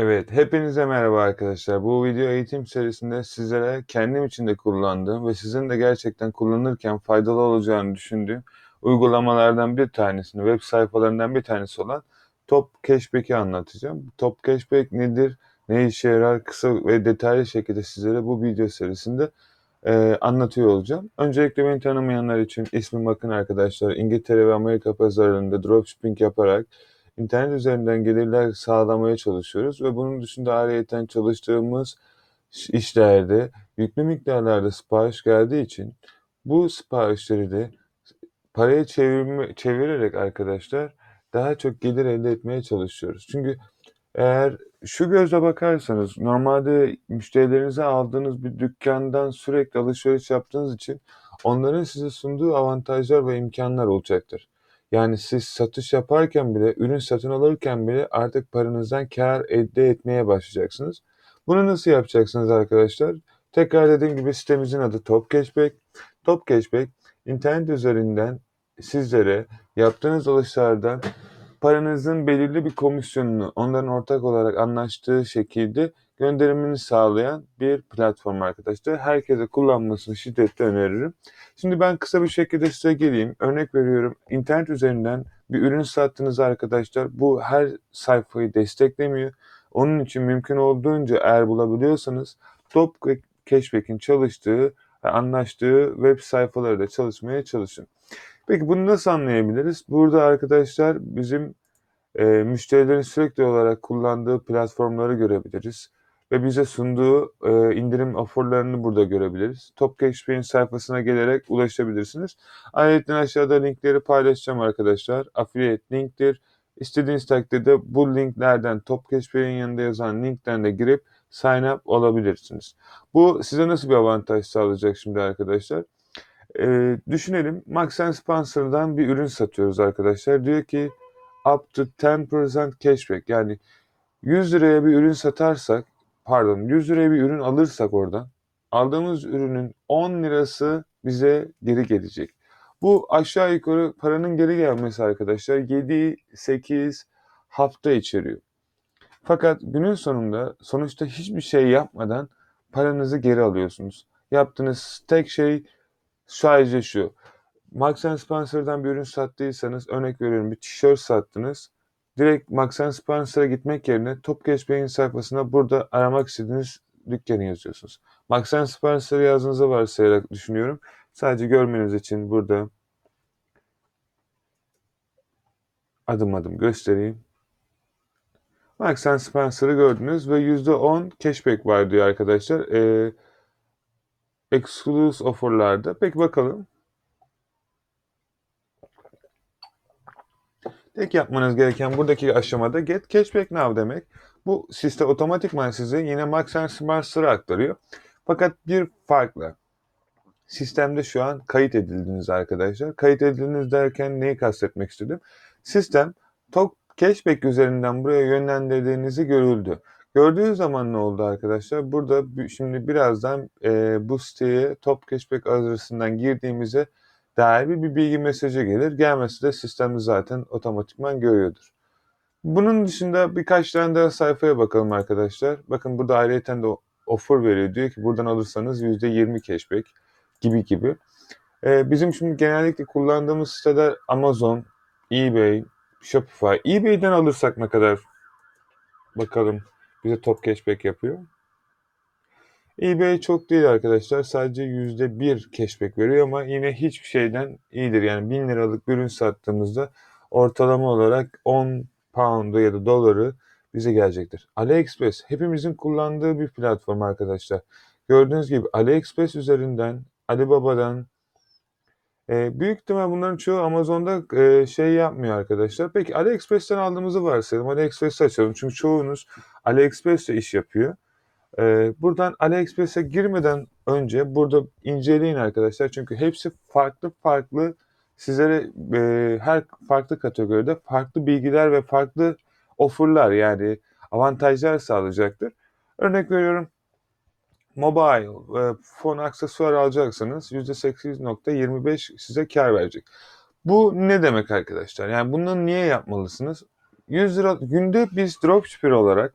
Evet, hepinize merhaba arkadaşlar. Bu video eğitim serisinde sizlere kendim için de kullandığım ve sizin de gerçekten kullanırken faydalı olacağını düşündüğüm uygulamalardan bir tanesini, web sayfalarından bir tanesi olan Top Cashback'i anlatacağım. Top Cashback nedir, ne işe yarar kısa ve detaylı şekilde sizlere bu video serisinde e, anlatıyor olacağım. Öncelikle beni tanımayanlar için ismim bakın arkadaşlar. İngiltere ve Amerika pazarlarında dropshipping yaparak internet üzerinden gelirler sağlamaya çalışıyoruz ve bunun dışında ayrıyeten çalıştığımız işlerde yüklü miktarlarda sipariş geldiği için bu siparişleri de paraya çevirme, çevirerek arkadaşlar daha çok gelir elde etmeye çalışıyoruz. Çünkü eğer şu gözle bakarsanız normalde müşterilerinize aldığınız bir dükkandan sürekli alışveriş yaptığınız için onların size sunduğu avantajlar ve imkanlar olacaktır. Yani siz satış yaparken bile, ürün satın alırken bile artık paranızdan kar elde etmeye başlayacaksınız. Bunu nasıl yapacaksınız arkadaşlar? Tekrar dediğim gibi sitemizin adı Top Cashback. Top Cashback internet üzerinden sizlere yaptığınız alışlardan paranızın belirli bir komisyonunu onların ortak olarak anlaştığı şekilde gönderimini sağlayan bir platform arkadaşlar. Herkese kullanmasını şiddetle öneririm. Şimdi ben kısa bir şekilde size geleyim. Örnek veriyorum. İnternet üzerinden bir ürün sattınız arkadaşlar. Bu her sayfayı desteklemiyor. Onun için mümkün olduğunca eğer bulabiliyorsanız Top Cashback'in çalıştığı, anlaştığı web sayfaları da çalışmaya çalışın. Peki bunu nasıl anlayabiliriz? Burada arkadaşlar bizim e, müşterilerin sürekli olarak kullandığı platformları görebiliriz. Ve bize sunduğu e, indirim oferlarını burada görebiliriz. Top Cashback'in sayfasına gelerek ulaşabilirsiniz. Ayrıca aşağıda linkleri paylaşacağım arkadaşlar. Affiliate linktir. İstediğiniz takdirde bu linklerden Top Cashback'in yanında yazan linkten de girip sign up olabilirsiniz. Bu size nasıl bir avantaj sağlayacak şimdi arkadaşlar? Ee, düşünelim Max Spencer'dan bir ürün satıyoruz arkadaşlar. Diyor ki up to 10% cashback yani 100 liraya bir ürün satarsak pardon 100 liraya bir ürün alırsak oradan aldığımız ürünün 10 lirası bize geri gelecek. Bu aşağı yukarı paranın geri gelmesi arkadaşlar 7-8 hafta içeriyor. Fakat günün sonunda sonuçta hiçbir şey yapmadan paranızı geri alıyorsunuz. Yaptığınız tek şey sadece şu. Marks Spencer'dan bir ürün sattıysanız örnek veriyorum bir tişört sattınız. Direkt Marks Spencer'a gitmek yerine Top Cashback'in sayfasına burada aramak istediğiniz dükkanı yazıyorsunuz. Marks Spencer yazdığınızı varsayarak düşünüyorum. Sadece görmeniz için burada adım adım göstereyim. Marks Spencer'ı gördünüz ve %10 cashback var diyor arkadaşlar. Ee, exclusive offerlarda. Peki bakalım. Tek yapmanız gereken buradaki aşamada get cashback now demek. Bu sistem otomatikman size yine Max Spencer'a aktarıyor. Fakat bir farkla. Sistemde şu an kayıt edildiniz arkadaşlar. Kayıt edildiniz derken neyi kastetmek istedim? Sistem Tok Cashback üzerinden buraya yönlendirdiğinizi görüldü. Gördüğünüz zaman ne oldu arkadaşlar? Burada şimdi birazdan e, bu siteye Top Cashback adresinden girdiğimizde dair bir, bilgi mesajı gelir. Gelmesi de sistemde zaten otomatikman görüyordur. Bunun dışında birkaç tane daha sayfaya bakalım arkadaşlar. Bakın burada ayrıyeten de offer veriyor. Diyor ki buradan alırsanız %20 cashback gibi gibi. Ee, bizim şimdi genellikle kullandığımız siteler Amazon, eBay, Shopify. eBay'den alırsak ne kadar bakalım bize top cashback yapıyor. eBay çok değil arkadaşlar. Sadece %1 cashback veriyor ama yine hiçbir şeyden iyidir. Yani 1000 liralık bir ürün sattığımızda ortalama olarak 10 pound'u ya da doları bize gelecektir. AliExpress hepimizin kullandığı bir platform arkadaşlar. Gördüğünüz gibi AliExpress üzerinden, Alibaba'dan, e, büyük ihtimal bunların çoğu Amazon'da e, şey yapmıyor arkadaşlar. Peki AliExpress'ten aldığımızı varsayalım. AliExpress'i açalım. Çünkü çoğunuz AliExpress'te iş yapıyor. E, buradan AliExpress'e girmeden önce burada inceleyin arkadaşlar. Çünkü hepsi farklı farklı sizlere e, her farklı kategoride farklı bilgiler ve farklı offerlar yani avantajlar sağlayacaktır. Örnek veriyorum mobile e, fon aksesuar alacaksanız %8.25 size kar verecek. Bu ne demek arkadaşlar? Yani bunu niye yapmalısınız? 100 lira günde biz dropshipper olarak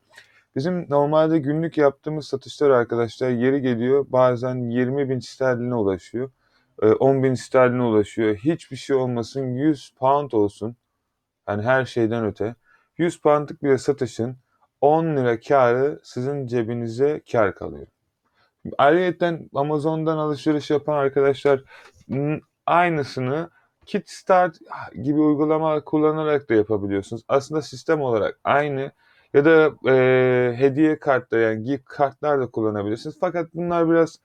Bizim normalde günlük yaptığımız satışlar arkadaşlar yeri geliyor bazen 20 bin sterline ulaşıyor. 10 e, bin sterline ulaşıyor. Hiçbir şey olmasın 100 pound olsun. Yani her şeyden öte. 100 poundlık bir satışın 10 lira karı sizin cebinize kar kalıyor. Ayrıyeten Amazon'dan alışveriş yapan arkadaşlar aynısını Kickstart gibi uygulama kullanarak da yapabiliyorsunuz. Aslında sistem olarak aynı ya da e, hediye kartları yani gift kartlar da kullanabilirsiniz. Fakat bunlar biraz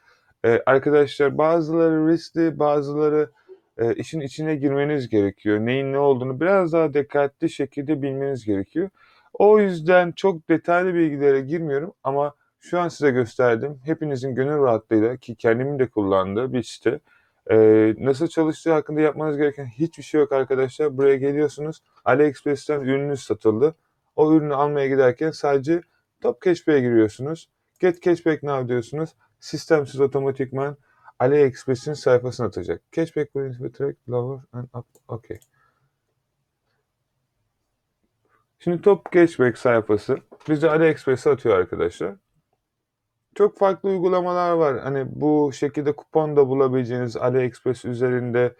e, arkadaşlar bazıları riskli bazıları e, işin içine girmeniz gerekiyor. Neyin ne olduğunu biraz daha dikkatli şekilde bilmeniz gerekiyor. O yüzden çok detaylı bilgilere girmiyorum ama şu an size gösterdim. Hepinizin gönül rahatlığıyla ki kendimin de kullandığı bir site. Ee, nasıl çalıştığı hakkında yapmanız gereken hiçbir şey yok arkadaşlar. Buraya geliyorsunuz. AliExpress'ten ürününüz satıldı. O ürünü almaya giderken sadece Top Cashback'e giriyorsunuz. Get Cashback Now diyorsunuz. Sistemsiz otomatikman AliExpress'in sayfasına atacak. Cashback will track lower and up. Okay. Şimdi Top Cashback sayfası bizi AliExpress'e atıyor arkadaşlar. Çok farklı uygulamalar var. Hani bu şekilde kupon da bulabileceğiniz AliExpress üzerinde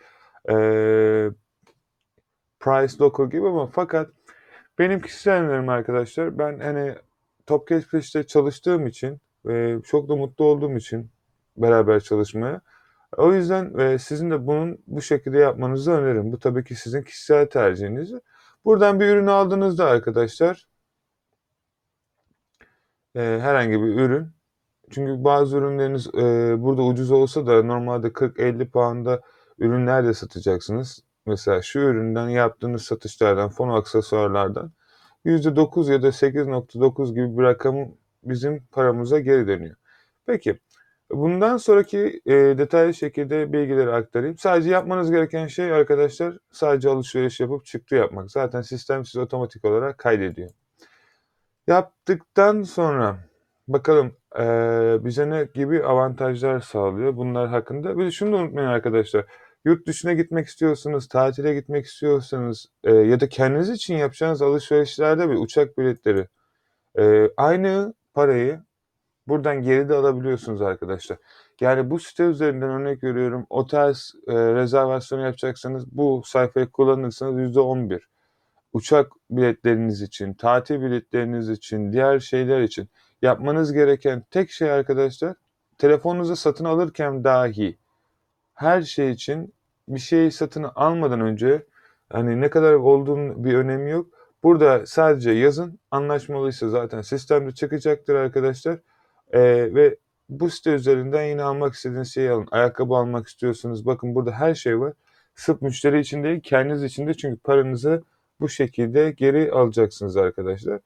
e, Price Locker gibi ama fakat benim kişisel önerim arkadaşlar ben hani Top Cashback'te çalıştığım için ve çok da mutlu olduğum için beraber çalışmaya o yüzden e, sizin de bunun bu şekilde yapmanızı öneririm. Bu tabii ki sizin kişisel tercihiniz. Buradan bir ürün aldığınızda arkadaşlar e, herhangi bir ürün çünkü bazı ürünleriniz e, burada ucuz olsa da normalde 40-50 pound'a ürünler de satacaksınız. Mesela şu üründen yaptığınız satışlardan, fon aksesuarlardan %9 ya da 8.9 gibi bir rakam bizim paramıza geri dönüyor. Peki bundan sonraki e, detaylı şekilde bilgileri aktarayım. Sadece yapmanız gereken şey arkadaşlar sadece alışveriş yapıp çıktı yapmak. Zaten sistem sizi otomatik olarak kaydediyor. Yaptıktan sonra bakalım e, bize ne gibi avantajlar sağlıyor bunlar hakkında. Bir de şunu da unutmayın arkadaşlar. Yurt dışına gitmek istiyorsanız, tatile gitmek istiyorsanız e, ya da kendiniz için yapacağınız alışverişlerde bir uçak biletleri e, aynı parayı buradan geri de alabiliyorsunuz arkadaşlar. Yani bu site üzerinden örnek veriyorum otel e, rezervasyonu yapacaksanız bu sayfayı kullanırsanız %11. Uçak biletleriniz için, tatil biletleriniz için, diğer şeyler için yapmanız gereken tek şey arkadaşlar telefonunuzu satın alırken dahi her şey için bir şey satın almadan önce hani ne kadar olduğunun bir önemi yok. Burada sadece yazın anlaşmalıysa zaten sistemde çıkacaktır arkadaşlar. Ee, ve bu site üzerinden yine almak istediğiniz şeyi alın. Ayakkabı almak istiyorsunuz. Bakın burada her şey var. Sırf müşteri için değil kendiniz için de çünkü paranızı bu şekilde geri alacaksınız arkadaşlar.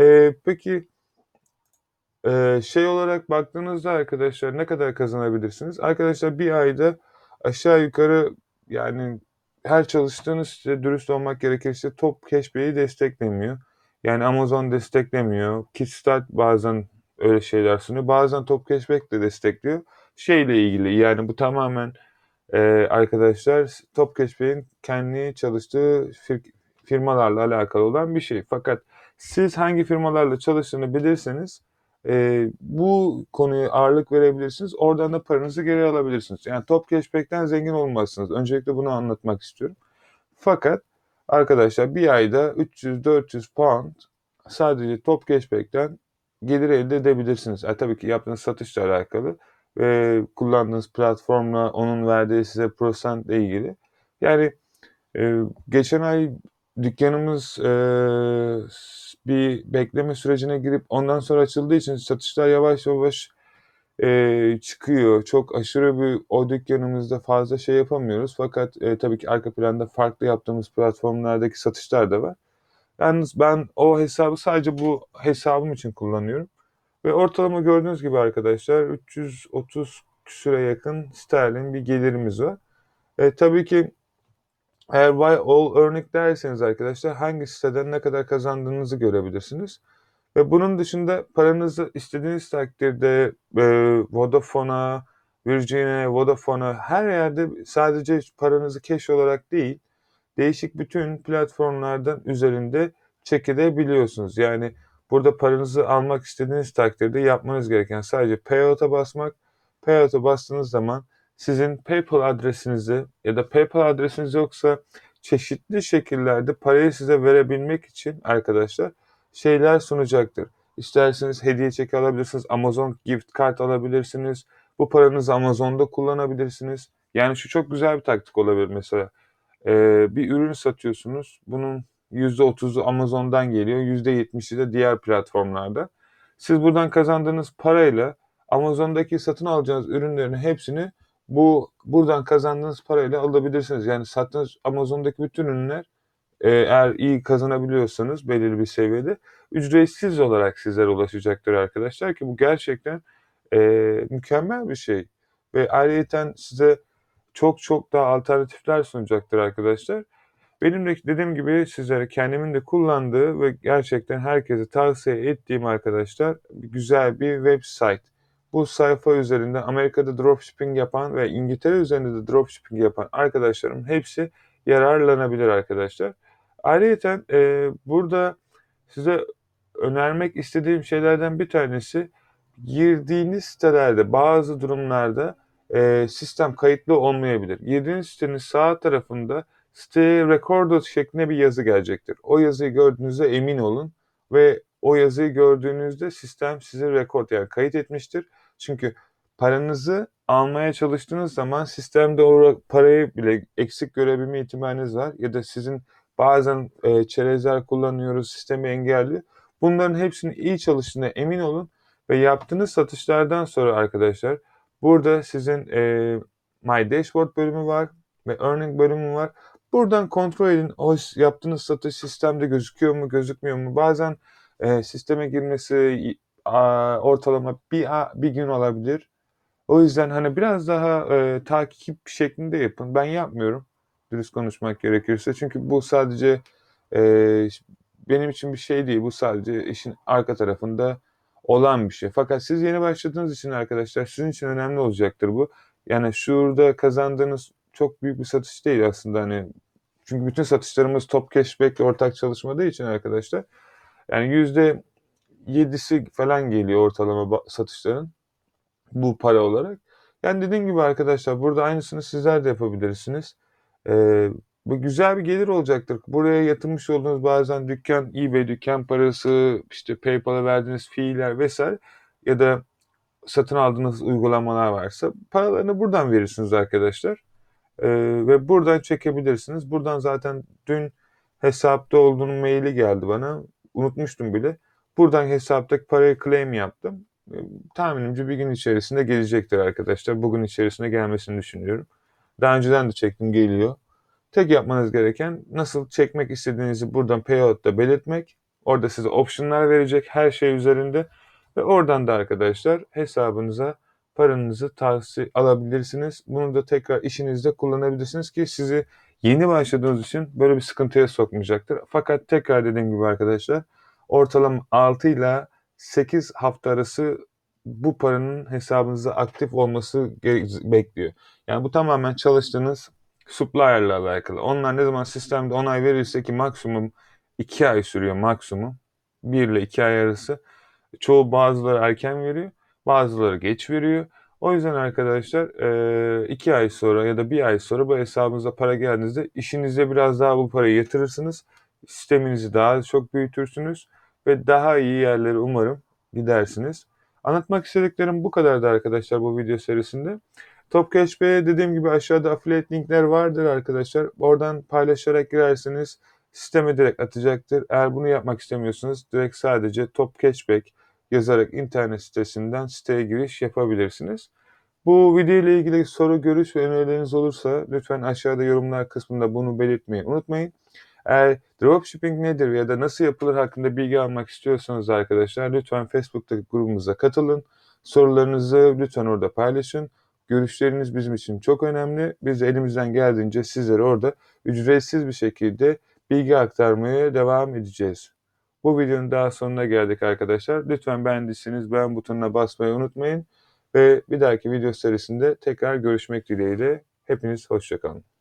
Ee, peki ee, şey olarak baktığınızda arkadaşlar ne kadar kazanabilirsiniz? Arkadaşlar bir ayda aşağı yukarı yani her çalıştığınız site dürüst olmak gerekirse top cashback'i desteklemiyor. Yani Amazon desteklemiyor. Kickstart bazen öyle şeyler sunuyor. Bazen top cashback de destekliyor. Şeyle ilgili yani bu tamamen e, arkadaşlar top cashback'in kendi çalıştığı fir- firmalarla alakalı olan bir şey. Fakat siz hangi firmalarla çalıştığını bilirseniz e, bu konuya ağırlık verebilirsiniz. Oradan da paranızı geri alabilirsiniz. Yani top cashback'ten zengin olmazsınız. Öncelikle bunu anlatmak istiyorum. Fakat arkadaşlar bir ayda 300-400 pound sadece top cashback'ten gelir elde edebilirsiniz. E, tabii ki yaptığınız satışla alakalı ve kullandığınız platformla onun verdiği size prosentle ilgili. Yani e, geçen ay dükkanımız e, bir bekleme sürecine girip ondan sonra açıldığı için satışlar yavaş yavaş e, çıkıyor. Çok aşırı bir o dükkanımızda fazla şey yapamıyoruz. Fakat e, tabii ki arka planda farklı yaptığımız platformlardaki satışlar da var. Yalnız ben o hesabı sadece bu hesabım için kullanıyorum. Ve ortalama gördüğünüz gibi arkadaşlar 330 küsüre yakın sterlin bir gelirimiz var. E, tabii ki eğer why all örnek derseniz arkadaşlar hangi siteden ne kadar kazandığınızı görebilirsiniz. Ve bunun dışında paranızı istediğiniz takdirde e, Vodafone'a, Virgin'e, Vodafone'a her yerde sadece paranızı cash olarak değil değişik bütün platformlardan üzerinde çekilebiliyorsunuz. Yani Burada paranızı almak istediğiniz takdirde yapmanız gereken sadece payout'a basmak. Payout'a bastığınız zaman sizin PayPal adresinizi ya da PayPal adresiniz yoksa çeşitli şekillerde parayı size verebilmek için arkadaşlar şeyler sunacaktır. İsterseniz hediye çeki alabilirsiniz, Amazon gift card alabilirsiniz. Bu paranızı Amazon'da kullanabilirsiniz. Yani şu çok güzel bir taktik olabilir mesela. Ee, bir ürün satıyorsunuz. Bunun %30'u Amazon'dan geliyor, %70'i de diğer platformlarda. Siz buradan kazandığınız parayla Amazon'daki satın alacağınız ürünlerin hepsini bu buradan kazandığınız parayla alabilirsiniz. Yani sattığınız Amazon'daki bütün ürünler e, eğer iyi kazanabiliyorsanız belirli bir seviyede ücretsiz olarak sizlere ulaşacaktır arkadaşlar ki bu gerçekten e, mükemmel bir şey. Ve ayrıca size çok çok daha alternatifler sunacaktır arkadaşlar. Benim de dediğim gibi sizlere kendimin de kullandığı ve gerçekten herkese tavsiye ettiğim arkadaşlar güzel bir web site. Bu sayfa üzerinde Amerika'da dropshipping yapan ve İngiltere üzerinde de dropshipping yapan arkadaşlarım hepsi yararlanabilir arkadaşlar. Ayrıca e, burada size önermek istediğim şeylerden bir tanesi girdiğiniz sitelerde bazı durumlarda e, sistem kayıtlı olmayabilir. Girdiğiniz sitenin sağ tarafında siteye recorded şeklinde bir yazı gelecektir. O yazıyı gördüğünüzde emin olun ve o yazıyı gördüğünüzde sistem sizi record yani kayıt etmiştir. Çünkü paranızı almaya çalıştığınız zaman sistemde o parayı bile eksik görebilme ihtimaliniz var ya da sizin bazen e, çerezler kullanıyoruz sistemi engelli. Bunların hepsinin iyi çalıştığına emin olun ve yaptığınız satışlardan sonra arkadaşlar burada sizin e, My Dashboard bölümü var ve Earning bölümü var. Buradan kontrol edin o yaptığınız satış sistemde gözüküyor mu gözükmüyor mu? Bazen e, sisteme girmesi ortalama bir, bir gün olabilir. O yüzden hani biraz daha e, takip şeklinde yapın. Ben yapmıyorum dürüst konuşmak gerekirse. Çünkü bu sadece e, benim için bir şey değil. Bu sadece işin arka tarafında olan bir şey. Fakat siz yeni başladığınız için arkadaşlar sizin için önemli olacaktır bu. Yani şurada kazandığınız çok büyük bir satış değil aslında hani çünkü bütün satışlarımız top cashback ortak çalışmadığı için arkadaşlar yani yüzde yedisi falan geliyor ortalama satışların bu para olarak. Yani dediğim gibi arkadaşlar burada aynısını sizler de yapabilirsiniz. Ee, bu güzel bir gelir olacaktır. Buraya yatırmış olduğunuz bazen dükkan, eBay dükkan parası, işte PayPal'a verdiğiniz fiiller vesaire ya da satın aldığınız uygulamalar varsa paralarını buradan verirsiniz arkadaşlar. Ee, ve buradan çekebilirsiniz. Buradan zaten dün hesapta olduğunun maili geldi bana. Unutmuştum bile. Buradan hesaptaki parayı claim yaptım. Ee, tahminimce bir gün içerisinde gelecektir arkadaşlar. Bugün içerisinde gelmesini düşünüyorum. Daha önceden de çektim geliyor. Tek yapmanız gereken nasıl çekmek istediğinizi buradan payout'ta belirtmek. Orada size optionlar verecek her şey üzerinde. Ve oradan da arkadaşlar hesabınıza paranızı tavsiye alabilirsiniz. Bunu da tekrar işinizde kullanabilirsiniz ki sizi yeni başladığınız için böyle bir sıkıntıya sokmayacaktır. Fakat tekrar dediğim gibi arkadaşlar ortalama 6 ile 8 hafta arası bu paranın hesabınızda aktif olması bekliyor. Yani bu tamamen çalıştığınız supplier'la alakalı. Onlar ne zaman sistemde onay verirse ki maksimum 2 ay sürüyor maksimum. 1 ile 2 ay arası. Çoğu bazıları erken veriyor. Bazıları geç veriyor. O yüzden arkadaşlar iki ay sonra ya da bir ay sonra bu hesabınıza para geldiğinizde işinize biraz daha bu parayı yatırırsınız. Sisteminizi daha çok büyütürsünüz ve daha iyi yerlere umarım gidersiniz. Anlatmak istediklerim bu kadardı arkadaşlar bu video serisinde. Top Cashback'e dediğim gibi aşağıda affiliate linkler vardır arkadaşlar. Oradan paylaşarak girerseniz sisteme direkt atacaktır. Eğer bunu yapmak istemiyorsanız direkt sadece Top Cashback yazarak internet sitesinden siteye giriş yapabilirsiniz. Bu video ile ilgili soru, görüş ve önerileriniz olursa lütfen aşağıda yorumlar kısmında bunu belirtmeyi unutmayın. Eğer dropshipping nedir ya da nasıl yapılır hakkında bilgi almak istiyorsanız arkadaşlar lütfen Facebook'taki grubumuza katılın. Sorularınızı lütfen orada paylaşın. Görüşleriniz bizim için çok önemli. Biz de elimizden geldiğince sizlere orada ücretsiz bir şekilde bilgi aktarmaya devam edeceğiz. Bu videonun daha sonuna geldik arkadaşlar. Lütfen beğendiyseniz beğen butonuna basmayı unutmayın. Ve bir dahaki video serisinde tekrar görüşmek dileğiyle. Hepiniz hoşçakalın.